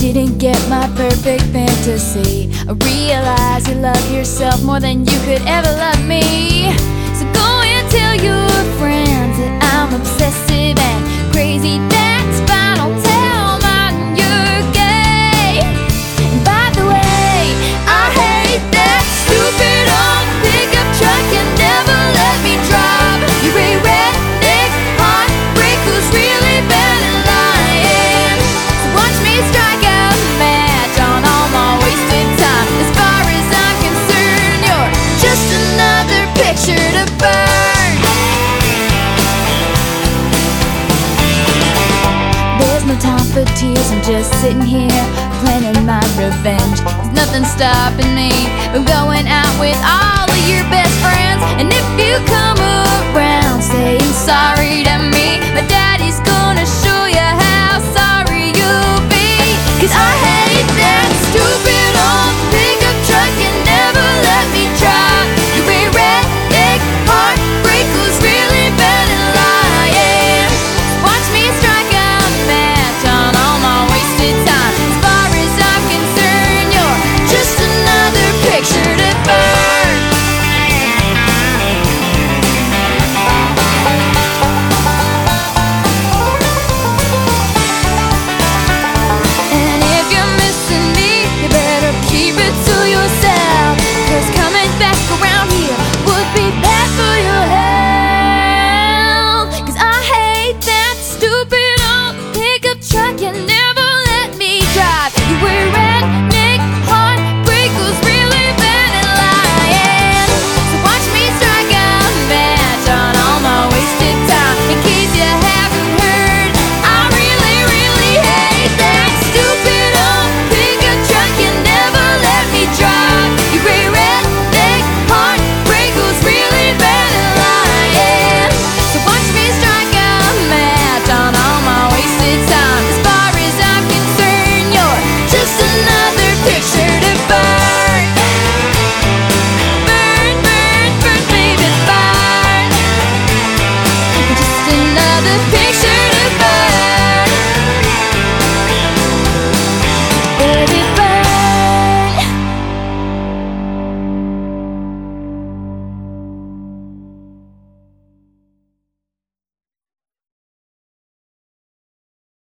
didn't get my perfect fantasy. I realize you love yourself more than you could ever love me. So go and tell you. For tears, I'm just sitting here planning my revenge. There's nothing stopping me from going out with all of your best friends. And if you come around